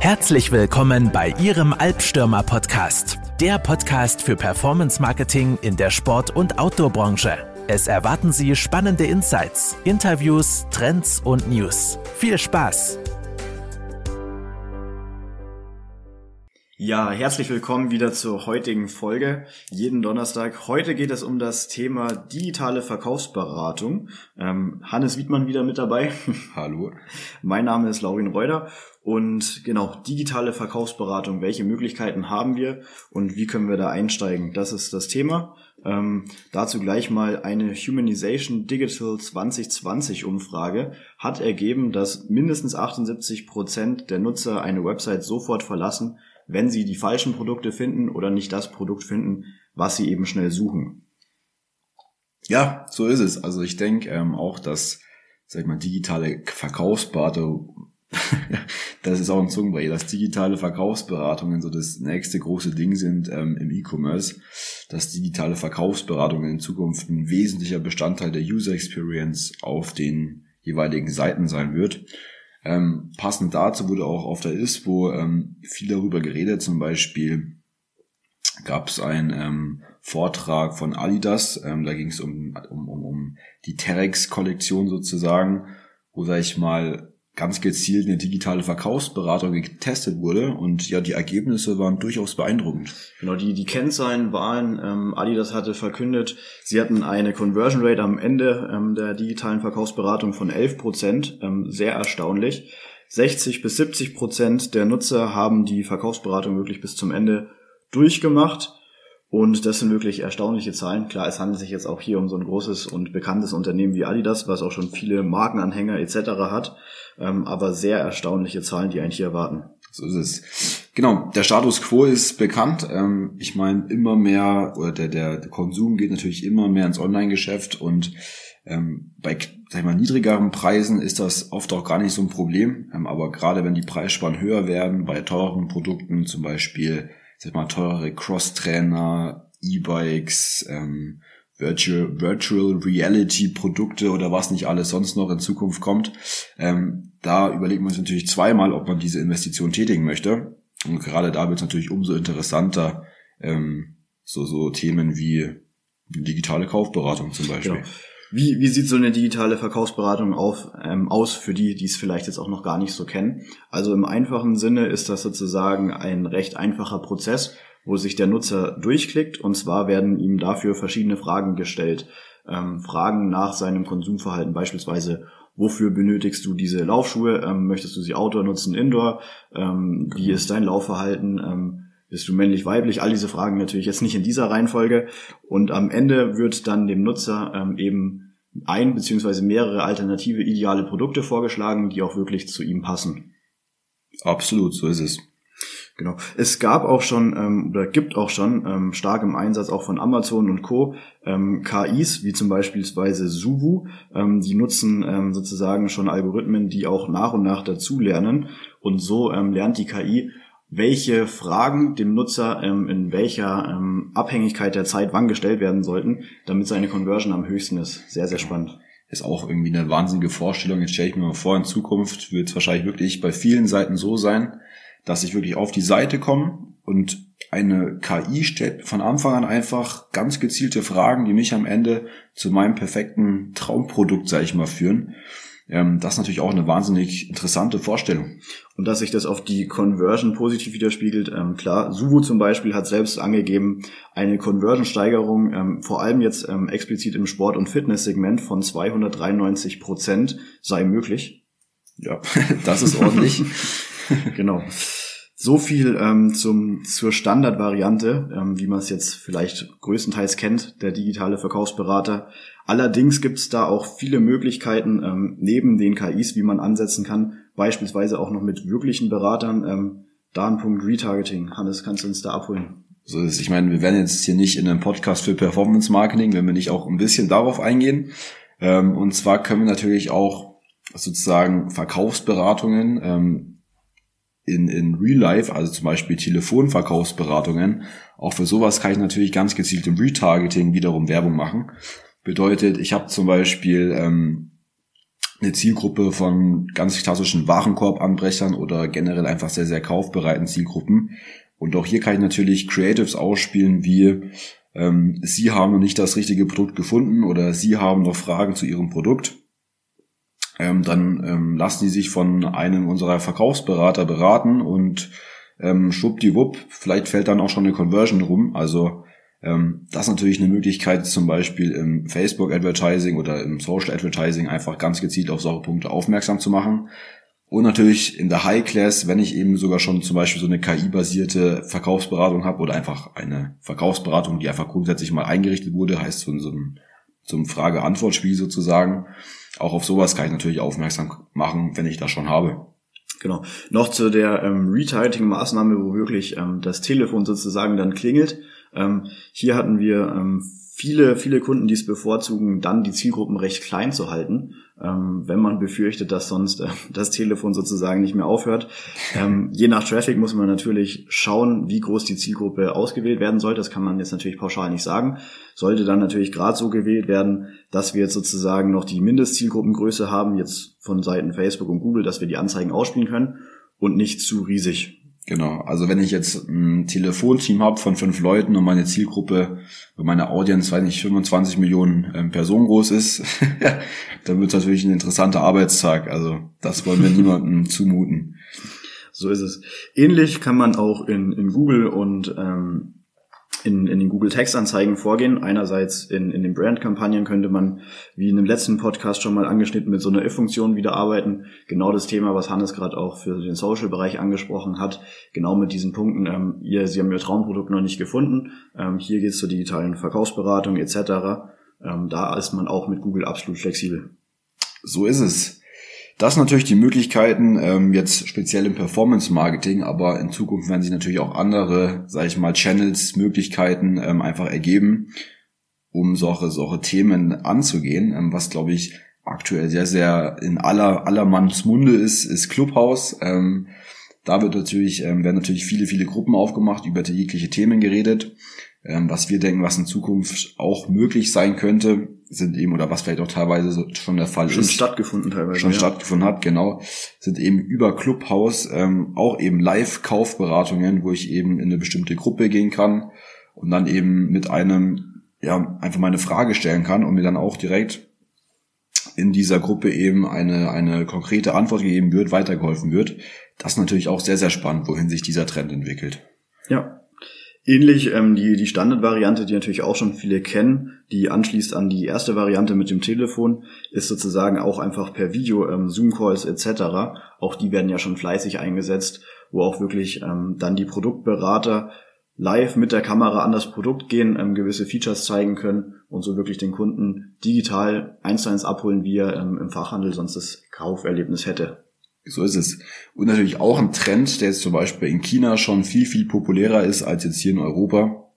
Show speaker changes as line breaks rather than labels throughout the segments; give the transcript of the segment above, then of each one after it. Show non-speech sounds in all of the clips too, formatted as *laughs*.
Herzlich willkommen bei Ihrem Albstürmer Podcast, der Podcast für Performance Marketing in der Sport- und Outdoor-Branche. Es erwarten Sie spannende Insights, Interviews, Trends und News. Viel Spaß!
Ja, herzlich willkommen wieder zur heutigen Folge. Jeden Donnerstag. Heute geht es um das Thema digitale Verkaufsberatung. Ähm, Hannes Wiedmann wieder mit dabei. *laughs*
Hallo.
Mein Name ist Laurin Reuter. Und genau, digitale Verkaufsberatung. Welche Möglichkeiten haben wir und wie können wir da einsteigen? Das ist das Thema. Ähm, dazu gleich mal eine Humanization Digital 2020 Umfrage hat ergeben, dass mindestens 78 Prozent der Nutzer eine Website sofort verlassen, wenn sie die falschen Produkte finden oder nicht das Produkt finden, was sie eben schnell suchen.
Ja, so ist es. Also ich denke ähm, auch, dass, sag ich mal, digitale Verkaufsberatung, *laughs* das ist auch ein Zungenbrecher, dass digitale Verkaufsberatungen so das nächste große Ding sind ähm, im E-Commerce, dass digitale Verkaufsberatungen in Zukunft ein wesentlicher Bestandteil der User Experience auf den jeweiligen Seiten sein wird. Ähm, passend dazu wurde auch auf der ISPO ähm, viel darüber geredet. Zum Beispiel gab es einen ähm, Vortrag von Adidas, ähm, da ging es um, um, um, um die Terex-Kollektion sozusagen, wo, sag ich mal, ganz gezielt eine digitale Verkaufsberatung getestet wurde und ja, die Ergebnisse waren durchaus beeindruckend.
Genau, die, die Kennzahlen waren, ähm, Adidas hatte verkündet, sie hatten eine Conversion Rate am Ende ähm, der digitalen Verkaufsberatung von 11 Prozent, ähm, sehr erstaunlich. 60 bis 70 Prozent der Nutzer haben die Verkaufsberatung wirklich bis zum Ende durchgemacht. Und das sind wirklich erstaunliche Zahlen. Klar, es handelt sich jetzt auch hier um so ein großes und bekanntes Unternehmen wie Adidas, was auch schon viele Markenanhänger etc. hat. Ähm, aber sehr erstaunliche Zahlen, die eigentlich hier erwarten.
So ist es. Genau, der Status quo ist bekannt. Ähm, ich meine, immer mehr, oder der, der, Konsum geht natürlich immer mehr ins Online-Geschäft und ähm, bei sag ich mal, niedrigeren Preisen ist das oft auch gar nicht so ein Problem. Aber gerade wenn die Preisspannen höher werden, bei teuren Produkten, zum Beispiel sag mal, teurere Cross-Trainer, E-Bikes, ähm, Virtual, Virtual Reality Produkte oder was nicht alles sonst noch in Zukunft kommt. Ähm, da überlegt man sich natürlich zweimal, ob man diese Investition tätigen möchte. Und gerade da wird es natürlich umso interessanter, ähm, so, so Themen wie digitale Kaufberatung zum Beispiel.
Genau. Wie, wie sieht so eine digitale Verkaufsberatung auf, ähm, aus für die, die es vielleicht jetzt auch noch gar nicht so kennen? Also im einfachen Sinne ist das sozusagen ein recht einfacher Prozess, wo sich der Nutzer durchklickt und zwar werden ihm dafür verschiedene Fragen gestellt. Ähm, Fragen nach seinem Konsumverhalten beispielsweise, wofür benötigst du diese Laufschuhe? Ähm, möchtest du sie Outdoor nutzen, Indoor? Ähm, wie ist dein Laufverhalten? Bist du männlich, weiblich? All diese Fragen natürlich jetzt nicht in dieser Reihenfolge. Und am Ende wird dann dem Nutzer ähm, eben ein beziehungsweise mehrere alternative ideale Produkte vorgeschlagen, die auch wirklich zu ihm passen.
Absolut, so ist es.
Genau. Es gab auch schon ähm, oder gibt auch schon ähm, stark im Einsatz auch von Amazon und Co. Ähm, KIs, wie zum Beispiel Suvu, ähm, die nutzen ähm, sozusagen schon Algorithmen, die auch nach und nach dazulernen. Und so ähm, lernt die KI welche Fragen dem Nutzer ähm, in welcher ähm, Abhängigkeit der Zeit wann gestellt werden sollten, damit seine Conversion am höchsten ist. Sehr, sehr spannend.
Ist auch irgendwie eine wahnsinnige Vorstellung. Jetzt stelle ich mir mal vor, in Zukunft wird es wahrscheinlich wirklich bei vielen Seiten so sein, dass ich wirklich auf die Seite komme und eine KI stellt von Anfang an einfach ganz gezielte Fragen, die mich am Ende zu meinem perfekten Traumprodukt, sage ich mal, führen. Ähm, das ist natürlich auch eine wahnsinnig interessante Vorstellung.
Und dass sich das auf die Conversion positiv widerspiegelt, ähm, klar, Suvo zum Beispiel hat selbst angegeben, eine Conversion-Steigerung, ähm, vor allem jetzt ähm, explizit im Sport- und Fitness-Segment von 293 Prozent sei möglich.
Ja, *laughs* das ist ordentlich. *laughs*
genau. So viel ähm, zum, zur Standardvariante, ähm, wie man es jetzt vielleicht größtenteils kennt, der digitale Verkaufsberater. Allerdings gibt es da auch viele Möglichkeiten ähm, neben den KIs, wie man ansetzen kann, beispielsweise auch noch mit wirklichen Beratern. Ähm, da ein Punkt Retargeting. Hannes, kannst du uns da abholen?
So ist, ich meine, wir werden jetzt hier nicht in einem Podcast für Performance Marketing, wenn wir nicht auch ein bisschen darauf eingehen. Ähm, und zwar können wir natürlich auch sozusagen Verkaufsberatungen ähm, in, in Real Life, also zum Beispiel Telefonverkaufsberatungen, auch für sowas kann ich natürlich ganz gezielt im Retargeting wiederum Werbung machen. Bedeutet, ich habe zum Beispiel ähm, eine Zielgruppe von ganz klassischen Warenkorbanbrechern oder generell einfach sehr, sehr kaufbereiten Zielgruppen. Und auch hier kann ich natürlich Creatives ausspielen, wie ähm, Sie haben noch nicht das richtige Produkt gefunden oder Sie haben noch Fragen zu Ihrem Produkt. Ähm, dann ähm, lassen Sie sich von einem unserer Verkaufsberater beraten und ähm, schwuppdiwupp, vielleicht fällt dann auch schon eine Conversion rum. Also ähm, das ist natürlich eine Möglichkeit, zum Beispiel im Facebook Advertising oder im Social Advertising einfach ganz gezielt auf solche Punkte aufmerksam zu machen. Und natürlich in der High Class, wenn ich eben sogar schon zum Beispiel so eine KI-basierte Verkaufsberatung habe oder einfach eine Verkaufsberatung, die einfach grundsätzlich mal eingerichtet wurde, heißt so, so ein, zum Frage-Antwort-Spiel sozusagen. Auch auf sowas kann ich natürlich aufmerksam machen, wenn ich das schon habe.
Genau. Noch zu der ähm, Retargeting-Maßnahme, wo wirklich ähm, das Telefon sozusagen dann klingelt. Ähm, hier hatten wir ähm, viele, viele Kunden, die es bevorzugen, dann die Zielgruppen recht klein zu halten, ähm, wenn man befürchtet, dass sonst äh, *laughs* das Telefon sozusagen nicht mehr aufhört. Ähm, je nach Traffic muss man natürlich schauen, wie groß die Zielgruppe ausgewählt werden sollte. Das kann man jetzt natürlich pauschal nicht sagen. Sollte dann natürlich gerade so gewählt werden, dass wir jetzt sozusagen noch die Mindestzielgruppengröße haben, jetzt von Seiten Facebook und Google, dass wir die Anzeigen ausspielen können und nicht zu riesig.
Genau, also wenn ich jetzt ein Telefonteam habe von fünf Leuten und meine Zielgruppe, meine Audience, weiß nicht, 25 Millionen ähm, Personen groß ist, *laughs* dann wird es natürlich ein interessanter Arbeitstag. Also das wollen wir *laughs* niemandem zumuten.
So ist es. Ähnlich kann man auch in, in Google und ähm, in, in den Google Textanzeigen vorgehen. Einerseits in, in den Brandkampagnen könnte man, wie in dem letzten Podcast schon mal angeschnitten, mit so einer If-Funktion wieder arbeiten. Genau das Thema, was Hannes gerade auch für den Social-Bereich angesprochen hat. Genau mit diesen Punkten. Ähm, ihr, Sie haben Ihr Traumprodukt noch nicht gefunden. Ähm, hier geht es zur digitalen Verkaufsberatung etc. Ähm, da ist man auch mit Google absolut flexibel.
So ist es. Das sind natürlich die Möglichkeiten, ähm, jetzt speziell im Performance-Marketing, aber in Zukunft werden sich natürlich auch andere, sage ich mal, Channels, Möglichkeiten ähm, einfach ergeben, um solche, solche Themen anzugehen. Ähm, was, glaube ich, aktuell sehr, sehr in aller, aller Manns Munde ist, ist Clubhouse. Ähm, da wird natürlich, ähm, werden natürlich viele, viele Gruppen aufgemacht, über jegliche Themen geredet. Ähm, was wir denken, was in Zukunft auch möglich sein könnte, sind eben, oder was vielleicht auch teilweise schon der Fall
schon
ist.
Schon stattgefunden teilweise.
Schon ja. stattgefunden hat, genau. Sind eben über Clubhouse ähm, auch eben Live-Kaufberatungen, wo ich eben in eine bestimmte Gruppe gehen kann und dann eben mit einem, ja, einfach meine Frage stellen kann und mir dann auch direkt in dieser Gruppe eben eine, eine konkrete Antwort gegeben wird, weitergeholfen wird. Das ist natürlich auch sehr, sehr spannend, wohin sich dieser Trend entwickelt.
Ja, Ähnlich ähm, die, die Standardvariante, die natürlich auch schon viele kennen, die anschließt an die erste Variante mit dem Telefon, ist sozusagen auch einfach per Video, ähm, Zoom-Calls etc. Auch die werden ja schon fleißig eingesetzt, wo auch wirklich ähm, dann die Produktberater live mit der Kamera an das Produkt gehen, ähm, gewisse Features zeigen können und so wirklich den Kunden digital eins zu eins abholen, wie er ähm, im Fachhandel sonst das Kauferlebnis hätte.
So ist es. Und natürlich auch ein Trend, der jetzt zum Beispiel in China schon viel, viel populärer ist als jetzt hier in Europa,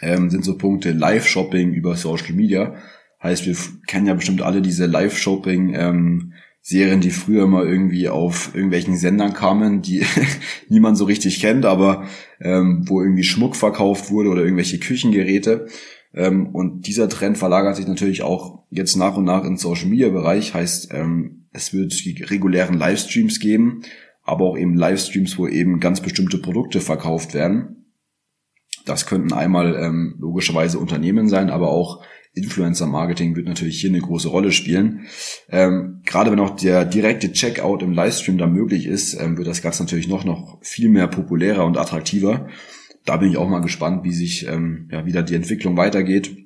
ähm, sind so Punkte Live-Shopping über Social Media. Heißt, wir kennen ja bestimmt alle diese Live-Shopping, ähm, Serien, die früher mal irgendwie auf irgendwelchen Sendern kamen, die *laughs* niemand so richtig kennt, aber ähm, wo irgendwie Schmuck verkauft wurde oder irgendwelche Küchengeräte. Ähm, und dieser Trend verlagert sich natürlich auch jetzt nach und nach ins Social Media Bereich. Heißt, ähm, es wird regulären Livestreams geben, aber auch eben Livestreams, wo eben ganz bestimmte Produkte verkauft werden. Das könnten einmal ähm, logischerweise Unternehmen sein, aber auch Influencer-Marketing wird natürlich hier eine große Rolle spielen. Ähm, gerade wenn auch der direkte Checkout im Livestream da möglich ist, ähm, wird das Ganze natürlich noch, noch viel mehr populärer und attraktiver. Da bin ich auch mal gespannt, wie sich ähm, ja, wieder die Entwicklung weitergeht.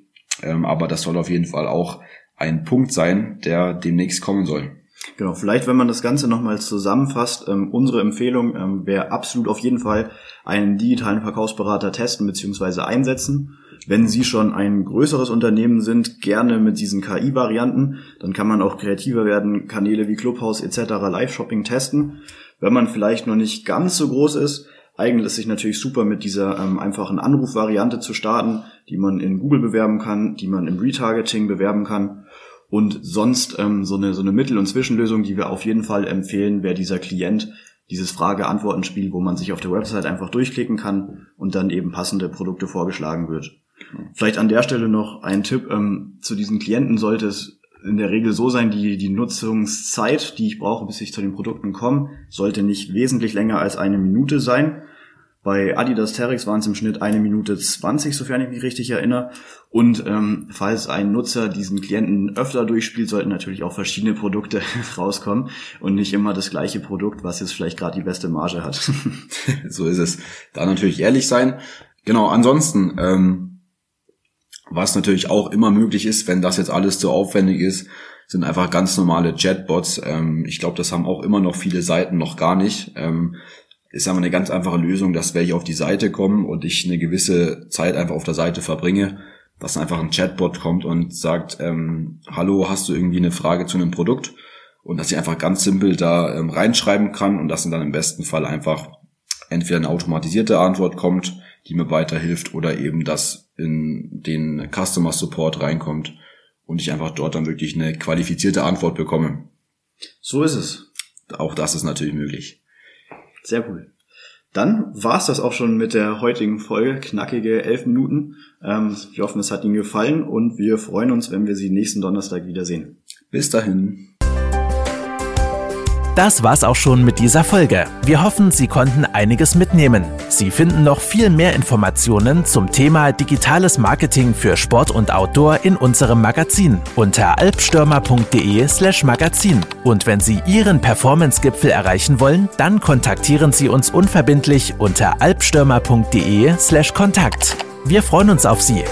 Ähm, aber das soll auf jeden Fall auch ein Punkt sein, der demnächst kommen soll.
Genau, vielleicht wenn man das Ganze nochmal zusammenfasst, ähm, unsere Empfehlung ähm, wäre absolut auf jeden Fall einen digitalen Verkaufsberater testen bzw. einsetzen. Wenn Sie schon ein größeres Unternehmen sind, gerne mit diesen KI-Varianten, dann kann man auch kreativer werden, Kanäle wie Clubhouse etc. Live-Shopping testen. Wenn man vielleicht noch nicht ganz so groß ist, eignet es sich natürlich super mit dieser ähm, einfachen Anrufvariante zu starten, die man in Google bewerben kann, die man im Retargeting bewerben kann. Und sonst ähm, so eine so eine Mittel- und Zwischenlösung, die wir auf jeden Fall empfehlen, wäre dieser Klient, dieses Frage-Antworten-Spiel, wo man sich auf der Website einfach durchklicken kann und dann eben passende Produkte vorgeschlagen wird. Vielleicht an der Stelle noch ein Tipp ähm, zu diesen Klienten sollte es in der Regel so sein, die, die Nutzungszeit, die ich brauche, bis ich zu den Produkten komme, sollte nicht wesentlich länger als eine Minute sein. Bei Adidas Terex waren es im Schnitt eine Minute zwanzig, sofern ich mich richtig erinnere. Und ähm, falls ein Nutzer diesen Klienten öfter durchspielt, sollten natürlich auch verschiedene Produkte *laughs* rauskommen und nicht immer das gleiche Produkt, was jetzt vielleicht gerade die beste Marge hat. *laughs*
so ist es. Da natürlich ehrlich sein. Genau, ansonsten, ähm, was natürlich auch immer möglich ist, wenn das jetzt alles zu aufwendig ist, sind einfach ganz normale Chatbots. Ähm, ich glaube, das haben auch immer noch viele Seiten noch gar nicht. Ähm, ist aber eine ganz einfache Lösung, dass wenn ich auf die Seite komme und ich eine gewisse Zeit einfach auf der Seite verbringe, dass einfach ein Chatbot kommt und sagt, ähm, hallo, hast du irgendwie eine Frage zu einem Produkt? Und dass ich einfach ganz simpel da ähm, reinschreiben kann und dass dann im besten Fall einfach entweder eine automatisierte Antwort kommt, die mir weiterhilft, oder eben das in den Customer Support reinkommt und ich einfach dort dann wirklich eine qualifizierte Antwort bekomme.
So ist es.
Auch das ist natürlich möglich.
Sehr cool. Dann war's das auch schon mit der heutigen Folge. Knackige elf Minuten. Ähm, wir hoffen, es hat Ihnen gefallen und wir freuen uns, wenn wir Sie nächsten Donnerstag wiedersehen.
Bis dahin.
Das war's auch schon mit dieser Folge. Wir hoffen, Sie konnten einiges mitnehmen. Sie finden noch viel mehr Informationen zum Thema digitales Marketing für Sport und Outdoor in unserem Magazin unter alpstürmer.de/slash Magazin. Und wenn Sie Ihren Performance-Gipfel erreichen wollen, dann kontaktieren Sie uns unverbindlich unter alpstürmer.de/slash Kontakt. Wir freuen uns auf Sie.